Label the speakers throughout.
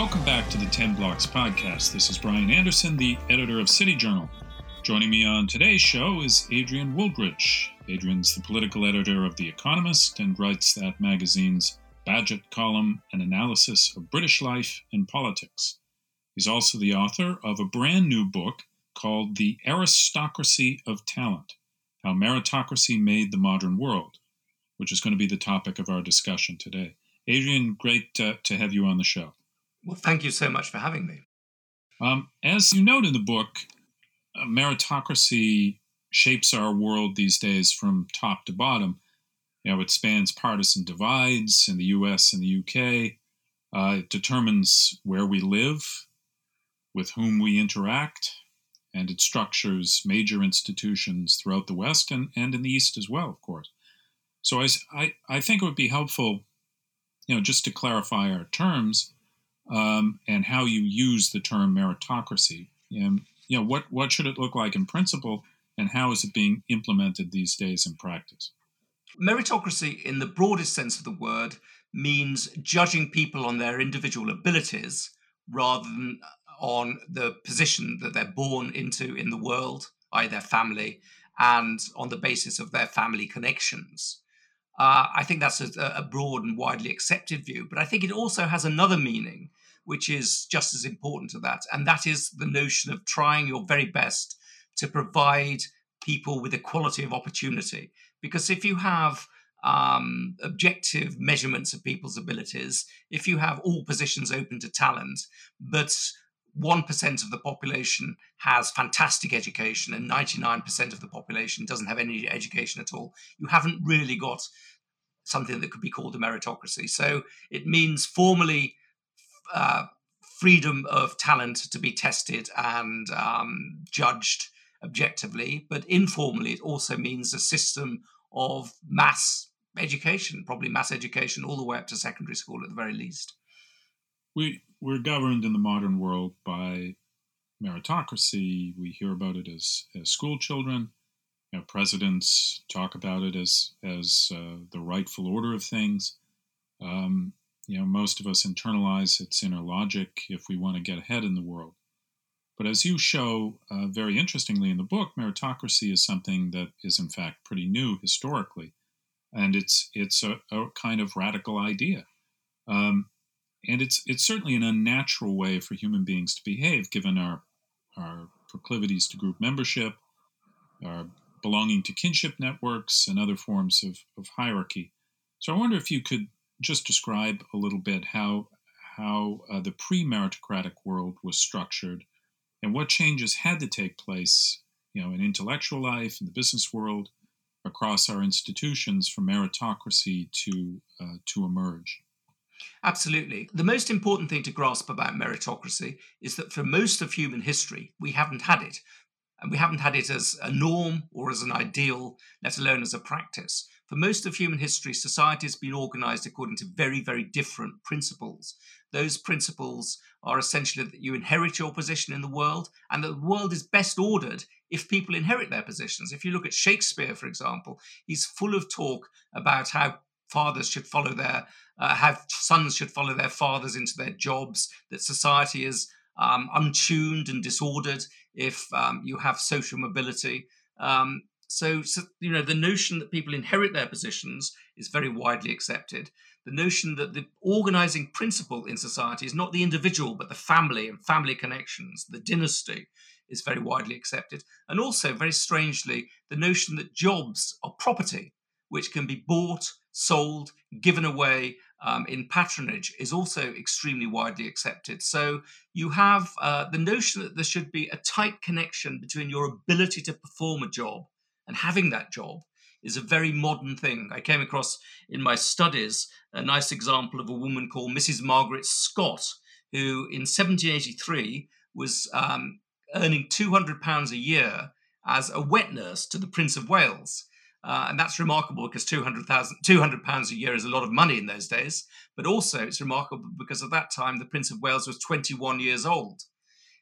Speaker 1: Welcome back to the 10 Blocks podcast. This is Brian Anderson, the editor of City Journal. Joining me on today's show is Adrian Wooldridge. Adrian's the political editor of The Economist and writes that magazine's Bagehot column and analysis of British life and politics. He's also the author of a brand new book called The Aristocracy of Talent How Meritocracy Made the Modern World, which is going to be the topic of our discussion today. Adrian, great uh, to have you on the show.
Speaker 2: Well, thank you so much for having me.
Speaker 1: Um, as you note in the book, meritocracy shapes our world these days from top to bottom. You know, it spans partisan divides in the U.S. and the U.K. Uh, it determines where we live, with whom we interact, and it structures major institutions throughout the West and, and in the East as well, of course. So I, I think it would be helpful, you know, just to clarify our terms um, and how you use the term meritocracy. And, you know, what, what should it look like in principle, and how is it being implemented these days in practice?
Speaker 2: Meritocracy, in the broadest sense of the word, means judging people on their individual abilities rather than on the position that they're born into in the world, i.e., their family, and on the basis of their family connections. Uh, I think that's a, a, broad and widely accepted view, but I think it also has another meaning, which is just as important to that. And that is the notion of trying your very best to provide people with equality of opportunity. Because if you have um, objective measurements of people's abilities, if you have all positions open to talent, but 1% of the population has fantastic education and 99% of the population doesn't have any education at all, you haven't really got something that could be called a meritocracy. So it means formally uh, freedom of talent to be tested and um, judged objectively, but informally, it also means a system of mass education, probably mass education all the way up to secondary school at the very least.
Speaker 1: We we're governed in the modern world by meritocracy. We hear about it as as school children. You know, presidents talk about it as as uh, the rightful order of things. Um, you know, most of us internalize its inner logic if we want to get ahead in the world. But as you show uh, very interestingly in the book, meritocracy is something that is in fact pretty new historically, and it's it's a, a kind of radical idea, um, and it's it's certainly an unnatural way for human beings to behave, given our our proclivities to group membership, our belonging to kinship networks, and other forms of, of hierarchy. So I wonder if you could just describe a little bit how how uh, the pre-meritocratic world was structured and what changes had to take place, you know, in intellectual life, in the business world, across our institutions for meritocracy to uh, to emerge.
Speaker 2: Absolutely. The most important thing to grasp about meritocracy is that for most of human history, we haven't had it. And we haven't had it as a norm or as an ideal, let alone as a practice. For most of human history, society has been organized according to very, very different principles. Those principles are essentially that you inherit your position in the world and that the world is best ordered if people inherit their positions. If you look at Shakespeare, for example, he's full of talk about how fathers should follow their, uh, have sons should follow their fathers into their jobs, that society is um, untuned and disordered if um, you have social mobility. Um, so, so, you know, the notion that people inherit their positions is very widely accepted. The notion that the organizing principle in society is not the individual, but the family and family connections, the dynasty, is very widely accepted. And also, very strangely, the notion that jobs are property, which can be bought, sold, given away um, in patronage is also extremely widely accepted. So you have uh, the notion that there should be a tight connection between your ability to perform a job and having that job is a very modern thing. I came across in my studies a nice example of a woman called Mrs. Margaret Scott, who in 1783 was um, earning £200 a year as a wet nurse to the Prince of Wales. Uh, and that's remarkable because 200,000, 200 pounds a year is a lot of money in those days. But also, it's remarkable because at that time, the Prince of Wales was 21 years old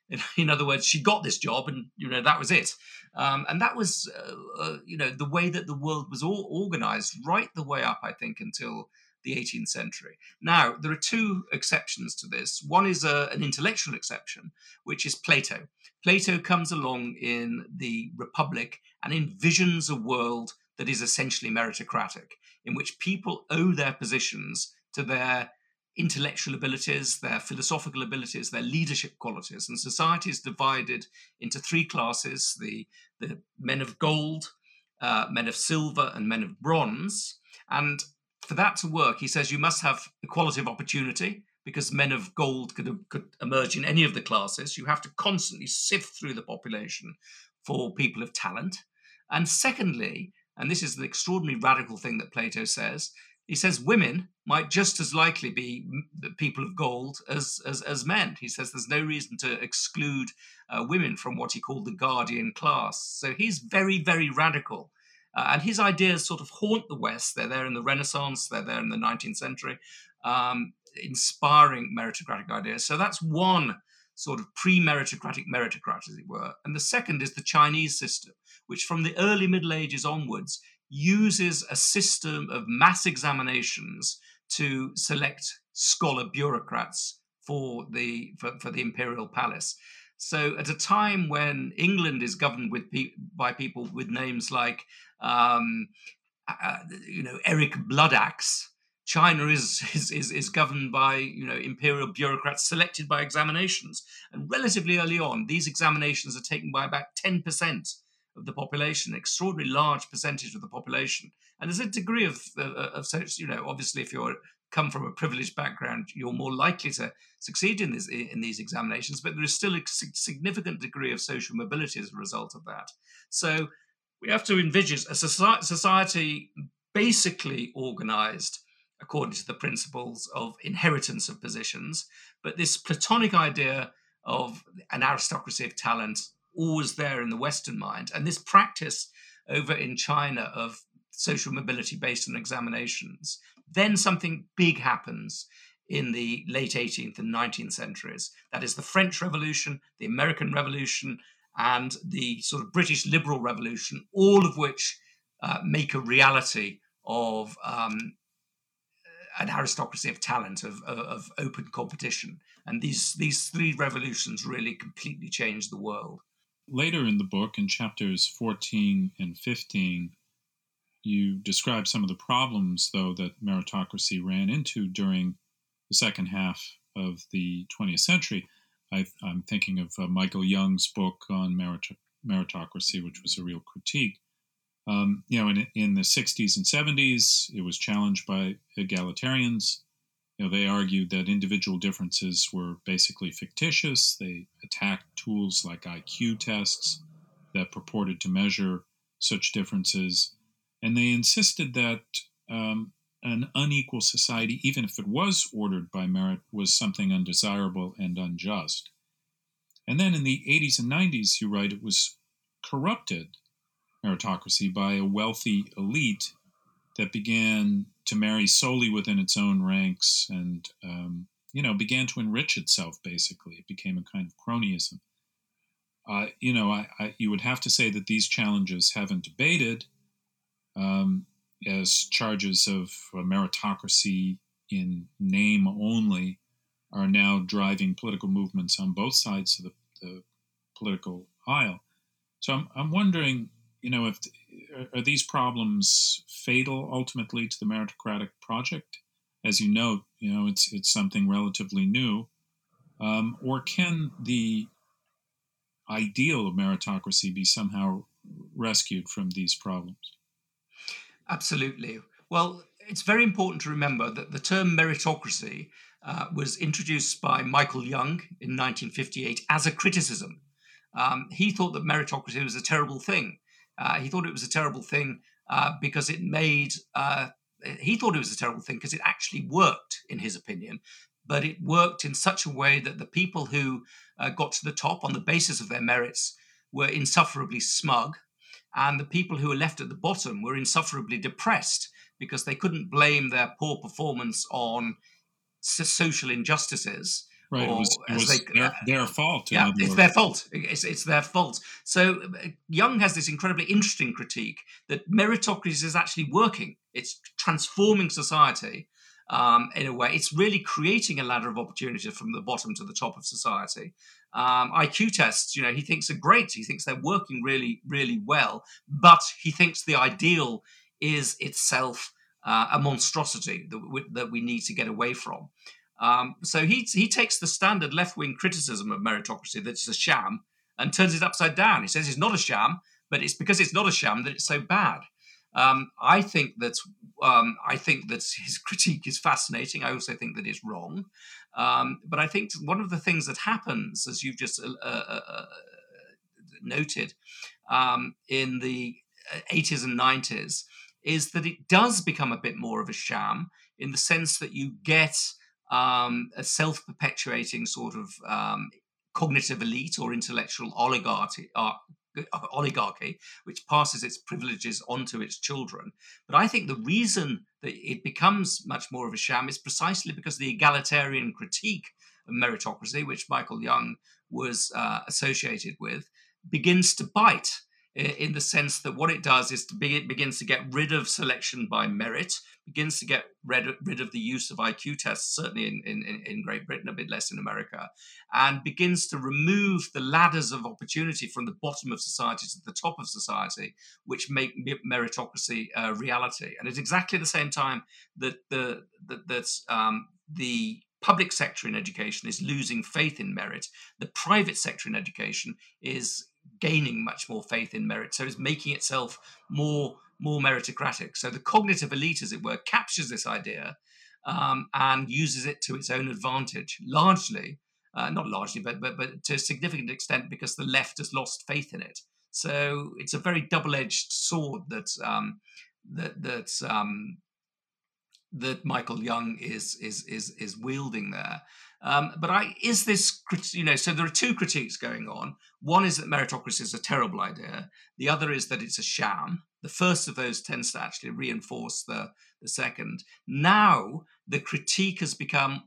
Speaker 2: in, other words, she got this job, and you know that was it. Um, and that was, uh, uh, you know, the way that the world was all organized right the way up, I think, until the the 18th century. Now, there are two exceptions to this. One is a, an intellectual exception, which is Plato. Plato comes along in the Republic and envisions a world that is essentially meritocratic, in which people owe their positions to their intellectual abilities, their philosophical abilities, their leadership qualities. And society is divided into three classes the, the men of gold, uh, men of silver, and men of bronze. And for that to work, he says you must have equality of opportunity because men of gold could, could emerge in any of the classes. You have to constantly sift through the population for people of talent. And secondly, and this is an extraordinarily radical thing that Plato says, he says women might just as likely be people of gold as, as, as men. He says there's no reason to exclude uh, women from what he called the guardian class. So he's very, very radical. Uh, and his ideas sort of haunt the West. They're there in the Renaissance, they're there in the 19th century, um, inspiring meritocratic ideas. So that's one sort of pre meritocratic meritocrat, as it were. And the second is the Chinese system, which from the early Middle Ages onwards uses a system of mass examinations to select scholar bureaucrats for the for, for the imperial palace. So at a time when England is governed with pe- by people with names like um, uh, you know Eric Bloodaxe, China is, is, is is governed by you know imperial bureaucrats selected by examinations, and relatively early on, these examinations are taken by about ten percent of the population, an extraordinarily large percentage of the population. And there's a degree of, uh, of you know, obviously, if you're come from a privileged background, you're more likely to succeed in, this, in these examinations, but there is still a significant degree of social mobility as a result of that. So we have to envisage a society basically organized according to the principles of inheritance of positions, but this Platonic idea of an aristocracy of talent always there in the Western mind. And this practice over in China of social mobility based on examinations, then something big happens in the late 18th and 19th centuries. That is the French Revolution, the American Revolution, and the sort of British liberal revolution, all of which uh, make a reality of um, an aristocracy of talent, of, of, of, open competition. And these, these three revolutions really completely changed the world
Speaker 1: later in the book, in chapters 14 and 15, you describe some of the problems, though, that meritocracy ran into during the second half of the 20th century. I, am thinking of uh, Michael Young's book on merit- meritocracy, which was a real critique. Um, you know, in, in the 60s and 70s, it was challenged by egalitarians. You know, they argued that individual differences were basically fictitious. They attacked tools like IQ tests that purported to measure such differences. And they insisted that um, an unequal society, even if it was ordered by merit, was something undesirable and unjust. And then in the 80s and 90s, you write, it was corrupted meritocracy by a wealthy elite that began to marry solely within its own ranks and, um, you know, began to enrich itself, basically. It became a kind of cronyism. Uh, you know, I, I, you would have to say that these challenges haven't abated um, as charges of meritocracy in name only are now driving political movements on both sides of the, the political aisle. So I'm, I'm wondering, you know, if are these problems fatal ultimately to the meritocratic project? As you note, you know it's it's something relatively new, um, or can the ideal of meritocracy be somehow rescued from these problems?
Speaker 2: Absolutely. Well, it's very important to remember that the term meritocracy uh, was introduced by Michael Young in 1958 as a criticism. Um, he thought that meritocracy was a terrible thing uh, he thought it was a terrible thing uh, because it made, uh, he thought it was a terrible thing because it actually worked, in his opinion. But it worked in such a way that the people who uh, got to the top on the basis of their merits were insufferably smug. And the people who were left at the bottom were insufferably depressed because they couldn't blame their poor performance on social injustices
Speaker 1: Right, it was, it was they, their, uh, their, fault.
Speaker 2: Yeah, it's their fault. It's, it's their fault. So uh, Young has this incredibly interesting critique that meritocracy is actually working. It's transforming society, Um, in a way, it's really creating a ladder of opportunity from the bottom to the top of society. Um, IQ tests, you know, he thinks are great. He thinks they're working really, really well, but he thinks the ideal is itself uh, a monstrosity that we, that we need to get away from. Um, so he he takes the standard left wing criticism of meritocracy that it's a sham and turns it upside down. He says it's not a sham, but it's because it's not a sham that it's so bad. Um, I think that um, I think that his critique is fascinating. I also think that it's wrong, um, but I think one of the things that happens, as you've just uh, uh, uh noted, um, in the 80s uh, and 90s, is that it does become a bit more of a sham in the sense that you get um, a self perpetuating sort of um, cognitive elite or intellectual oligarchy, uh, oligarchy, which passes its privileges onto its children. But I think the reason that it becomes much more of a sham is precisely because the egalitarian critique of meritocracy, which Michael Young was uh, associated with, begins to bite in the sense that what it does is to be, it begins to get rid of selection by merit, begins to get rid, rid of the use of IQ tests, certainly in, in, in Great Britain, a bit less in America, and begins to remove the ladders of opportunity from the bottom of society to the top of society, which make meritocracy a reality. And at exactly the same time that the that, that um, the public sector in education is losing faith in merit. The private sector in education is gaining much more faith in merit, so it's making itself more more meritocratic. So the cognitive elite, as it were, captures this idea um, and uses it to its own advantage, largely, uh, not largely, but, but but to a significant extent because the left has lost faith in it. So it's a very double-edged sword that um, that that um, that Michael Young is is is is wielding there. Um, but I is this you know so there are two critiques going on. One is that meritocracy is a terrible idea. The other is that it's a sham. The first of those tends to actually reinforce the the second. Now the critique has become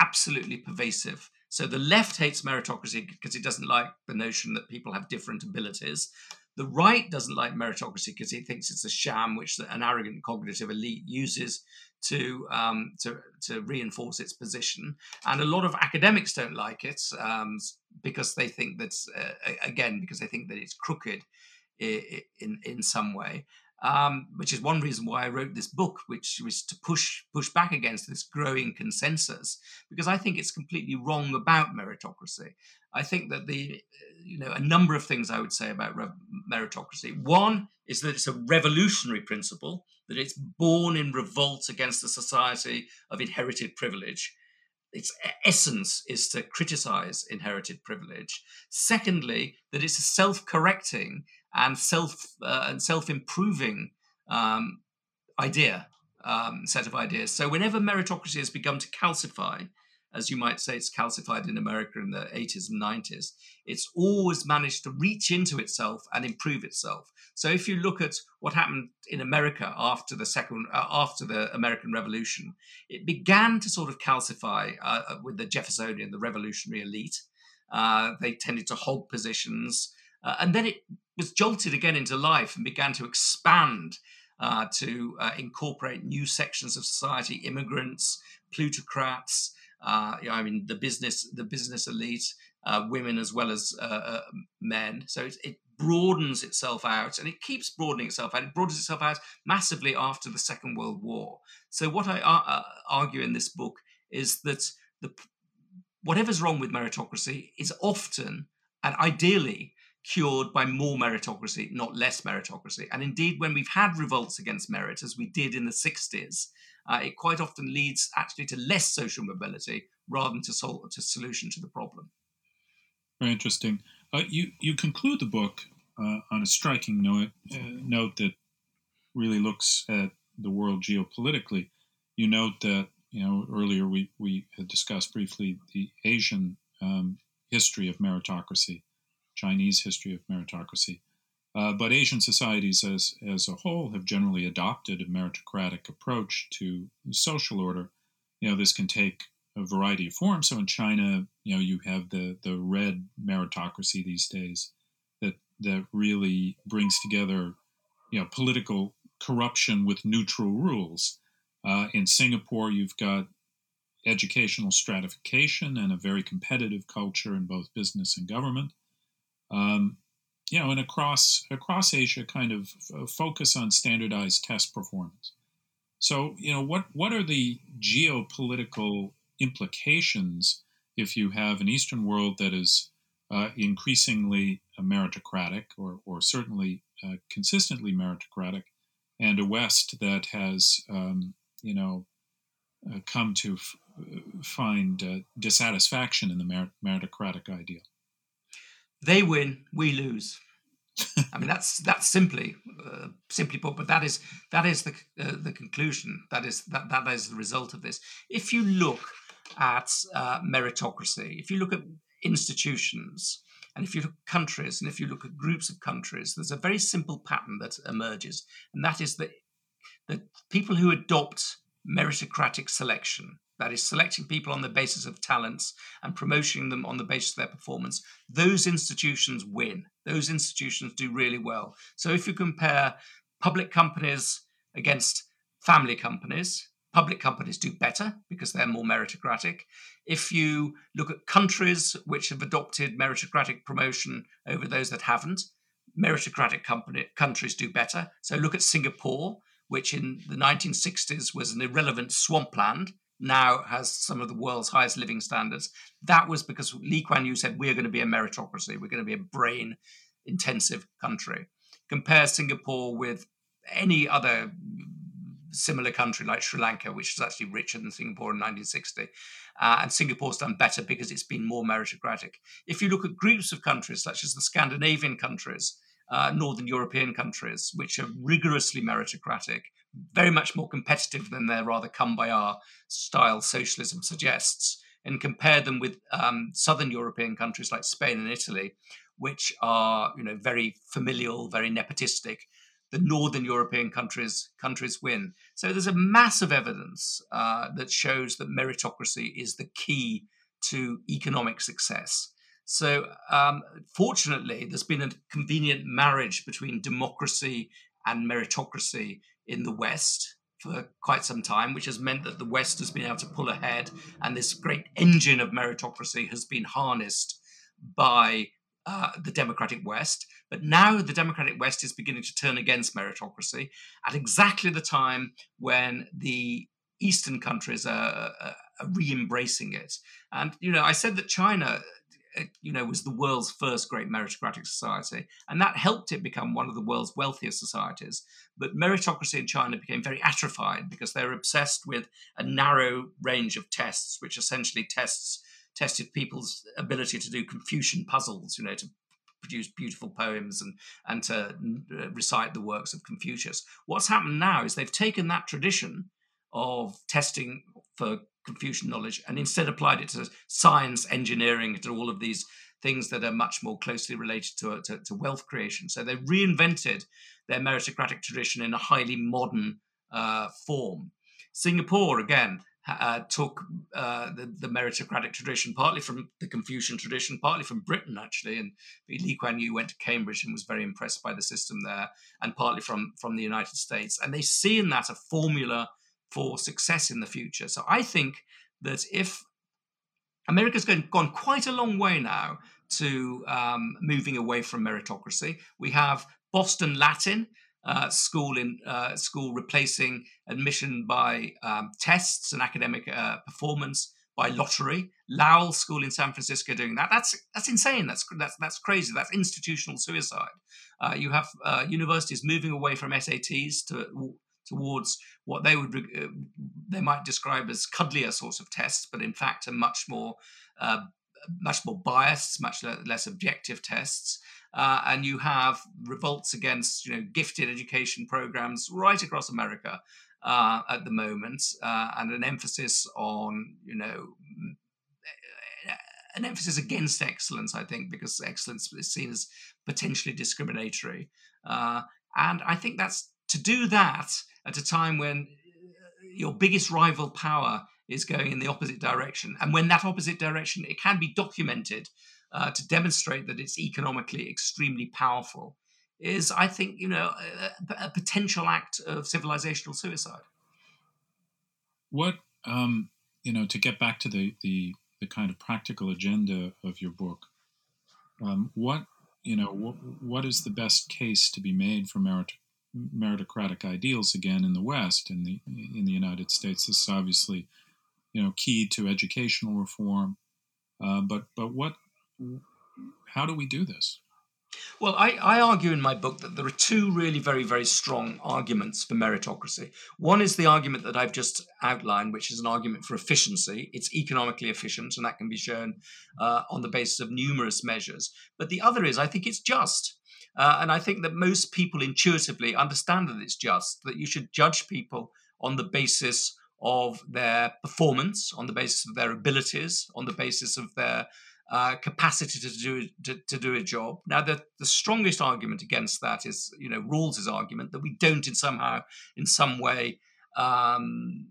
Speaker 2: absolutely pervasive. So the left hates meritocracy because it doesn't like the notion that people have different abilities. The right doesn't like meritocracy because it thinks it's a sham which an arrogant cognitive elite uses to um, to to reinforce its position, and a lot of academics don't like it um, because they think that uh, again because they think that it's crooked in in some way. Um, which is one reason why I wrote this book, which was to push push back against this growing consensus, because I think it's completely wrong about meritocracy. I think that the you know a number of things I would say about re- meritocracy. One is that it's a revolutionary principle that it's born in revolt against a society of inherited privilege. Its essence is to criticize inherited privilege. Secondly, that it's a self-correcting and self uh, and self-improving um, idea um, set of ideas. So whenever meritocracy has begun to calcify, as you might say, it's calcified in America in the 80s and 90s. It's always managed to reach into itself and improve itself. So if you look at what happened in America after the second, uh, after the American Revolution, it began to sort of calcify uh, uh with the Jeffersonian, the revolutionary elite. Uh, they tended to hold positions, uh, and then it was jolted again into life and began to expand. Uh, to incorporate new sections of society, immigrants, plutocrats, uh, I mean, the business, the business elite, uh, women as well as uh, uh men. So it, it, broadens itself out, and it keeps broadening itself out. It broadens itself out massively after the Second World War. So what I uh, uh, argue in this book is that the whatever's wrong with meritocracy is often and ideally cured by more meritocracy, not less meritocracy. And indeed, when we've had revolts against merit, as we did in the 60s, uh, it quite often leads actually to less social mobility rather than to solve to solution to the problem.
Speaker 1: Very interesting. Uh, you you conclude the book uh, on a striking note uh, note that really looks at the world geopolitically. You note that you know earlier we we discussed briefly the Asian um, history of meritocracy, Chinese history of meritocracy. Uh, but Asian societies as, as a whole have generally adopted a meritocratic approach to social order. You know, this can take a variety of forms. So in China, you know, you have the, the red meritocracy these days that, that really brings together, you know, political corruption with neutral rules. Uh, in Singapore, you've got educational stratification and a very competitive culture in both business and government. Um, you know, and across across Asia, kind of focus on standardized test performance. So, you know, what what are the geopolitical implications if you have an Eastern world that is uh, increasingly meritocratic, or or certainly uh, consistently meritocratic, and a West that has, um, you know, uh, come to f- find uh, dissatisfaction in the merit- meritocratic ideal.
Speaker 2: They win, we lose. I mean, that's that's simply uh, simply put, but that is that is the uh, the conclusion. That is that that is the result of this. If you look at uh, meritocracy, if you look at institutions, and if you look at countries, and if you look at groups of countries, there's a very simple pattern that emerges, and that is that that people who adopt meritocratic selection that is selecting people on the basis of talents and promoting them on the basis of their performance, those institutions win. Those institutions do really well. So if you compare public companies against family companies, public companies do better because they're more meritocratic. If you look at countries which have adopted meritocratic promotion over those that haven't, meritocratic company, countries do better. So look at Singapore, which in the 1960s was an irrelevant swampland now has some of the world's highest living standards. That was because Lee Kuan Yew said, We're going to be a meritocracy, we're going to be a brain intensive country. Compare Singapore with any other similar country like Sri Lanka, which is actually richer than Singapore in 1960. Uh, and Singapore's done better because it's been more meritocratic. If you look at groups of countries, such as the Scandinavian countries, uh, Northern European countries, which are rigorously meritocratic, very much more competitive than their rather Kumbaya style socialism suggests, and compare them with um, southern European countries like Spain and Italy, which are you know very familial, very nepotistic. The northern European countries countries win. So there's a massive evidence uh, that shows that meritocracy is the key to economic success. So, um, fortunately, there's been a convenient marriage between democracy and meritocracy in the West for quite some time, which has meant that the West has been able to pull ahead, and this great engine of meritocracy has been harnessed by uh, the democratic West. But now the democratic West is beginning to turn against meritocracy at exactly the time when the Eastern countries are, are, are re embracing it. And, you know, I said that China you know, was the world's first great meritocratic society, and that helped it become one of the world's wealthiest societies. But meritocracy in China became very atrophied because they're obsessed with a narrow range of tests, which essentially tests tested people's ability to do Confucian puzzles, you know, to produce beautiful poems and and to uh, recite the works of Confucius. What's happened now is they've taken that tradition of testing for Confucian knowledge and instead applied it to science, engineering, to all of these things that are much more closely related to, to, to wealth creation. So they reinvented their meritocratic tradition in a highly modern uh, form. Singapore, again, uh, took uh, the, the, meritocratic tradition partly from the Confucian tradition, partly from Britain, actually. And Lee Kuan Yew went to Cambridge and was very impressed by the system there, and partly from, from the United States. And they see in that a formula for success in the future. So I think that if America's gone, gone quite a long way now to um, moving away from meritocracy, we have Boston Latin. Uh, school in uh, school replacing admission by um, tests and academic uh, performance by lottery. Lowell School in San Francisco doing that. That's that's insane. That's that's that's crazy. That's institutional suicide. Uh, you have uh, universities moving away from SATs to towards what they would uh, they might describe as cuddlier sorts of tests, but in fact are much more uh, much more biased, much less objective tests. Uh, and you have revolts against you know gifted education programs right across America uh, at the moment, uh, and an emphasis on you know an emphasis against excellence. I think because excellence is seen as potentially discriminatory, uh, and I think that's to do that at a time when your biggest rival power is going in the opposite direction. And when that opposite direction, it can be documented uh, to demonstrate that it's economically extremely powerful, is, I think, you know, a, a potential act of civilizational suicide.
Speaker 1: what um, you know to get back to the the the kind of practical agenda of your book. Um, what you know what, what is the best case to be made for merit, meritocratic ideals again in the West in the in the United States? This is obviously you know key to educational reform, uh, but but what how do we do this?
Speaker 2: Well, I, I argue in my book that there are two really very, very strong arguments for meritocracy. One is the argument that I've just outlined, which is an argument for efficiency. It's economically efficient, and that can be shown uh, on the basis of numerous measures. But the other is, I think it's just. Uh, and I think that most people intuitively understand that it's just, that you should judge people on the basis of their performance, on the basis of their abilities, on the basis of their uh, capacity to do to, to, do a job. Now, the, the strongest argument against that is, you know, Rawls's argument that we don't, in somehow, in some way, um,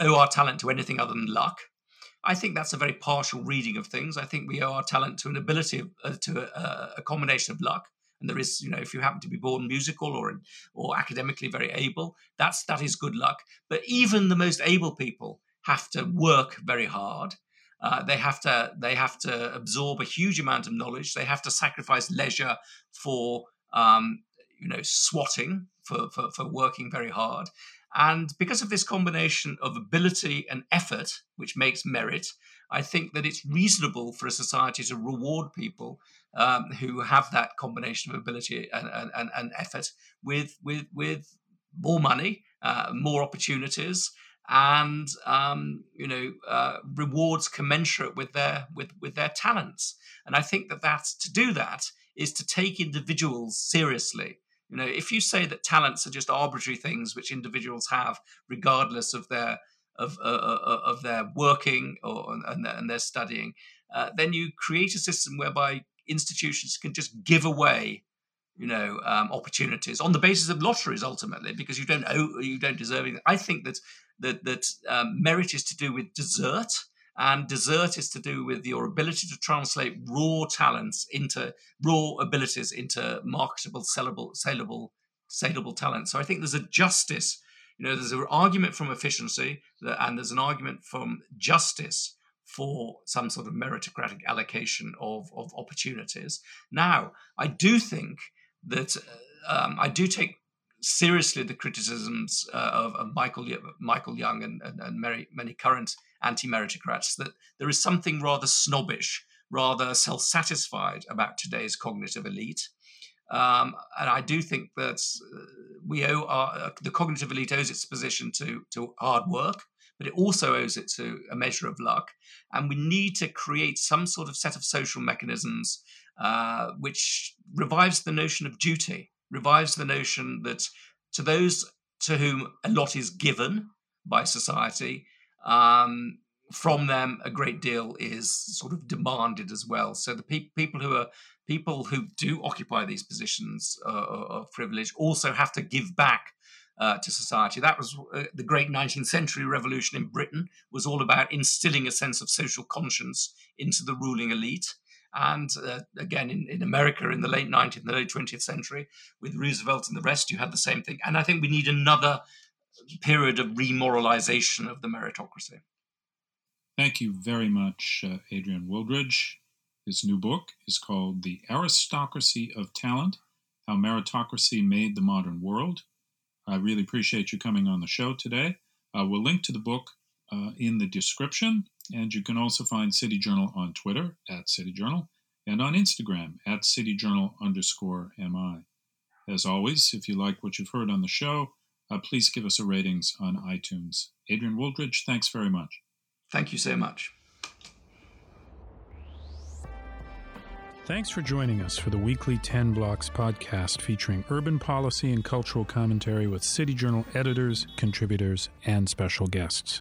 Speaker 2: owe our talent to anything other than luck. I think that's a very partial reading of things. I think we owe our talent to an ability of, uh, to a, a, combination of luck. And there is, you know, if you happen to be born musical or or academically very able, that's that is good luck. But even the most able people have to work very hard uh, they have to they have to absorb a huge amount of knowledge. They have to sacrifice leisure for um, you know swotting for, for for working very hard. And because of this combination of ability and effort, which makes merit, I think that it's reasonable for a society to reward people um, who have that combination of ability and, and, and effort with with with more money, uh, more opportunities, and um, you know uh, rewards commensurate with their with with their talents. And I think that that's to do that is to take individuals seriously. You know, if you say that talents are just arbitrary things which individuals have, regardless of their of uh, uh, of their working or and, and their studying, uh, then you create a system whereby institutions can just give away you know um, opportunities on the basis of lotteries ultimately because you don't owe, you don't deserve it. I think that that that um, merit is to do with desert, and desert is to do with your ability to translate raw talents into raw abilities into marketable, sellable, saleable, saleable talent. So I think there's a justice. You know, there's an argument from efficiency, and there's an argument from justice for some sort of meritocratic allocation of, of opportunities. Now, I do think that um, I do take seriously the criticisms uh, of, of, Michael Michael Young and, and, and many, many current anti-meritocrats that there is something rather snobbish, rather self-satisfied about today's cognitive elite. Um, and I do think that uh, we owe our, uh, the cognitive elite owes its position to, to hard work, but it also owes it to a measure of luck. And we need to create some sort of set of social mechanisms uh, which revives the notion of duty revives the notion that to those to whom a lot is given by society, um, from them a great deal is sort of demanded as well. So the pe- people who are people who do occupy these positions uh, of privilege also have to give back uh, to society. That was uh, the great 19th century revolution in Britain was all about instilling a sense of social conscience into the ruling elite. And uh, again, in, in America in the late 19th and early 20th century, with Roosevelt and the rest, you had the same thing. And I think we need another period of remoralization of the meritocracy.
Speaker 1: Thank you very much, uh, Adrian Wooldridge. His new book is called The Aristocracy of Talent How Meritocracy Made the Modern World. I really appreciate you coming on the show today. Uh, we'll link to the book uh, in the description. And you can also find City Journal on Twitter at City Journal and on Instagram at City Journal underscore MI. As always, if you like what you've heard on the show, uh, please give us a ratings on iTunes. Adrian Wooldridge, thanks very much.
Speaker 2: Thank you so much.
Speaker 1: Thanks for joining us for the weekly 10 Blocks podcast featuring urban policy and cultural commentary with City Journal editors, contributors, and special guests.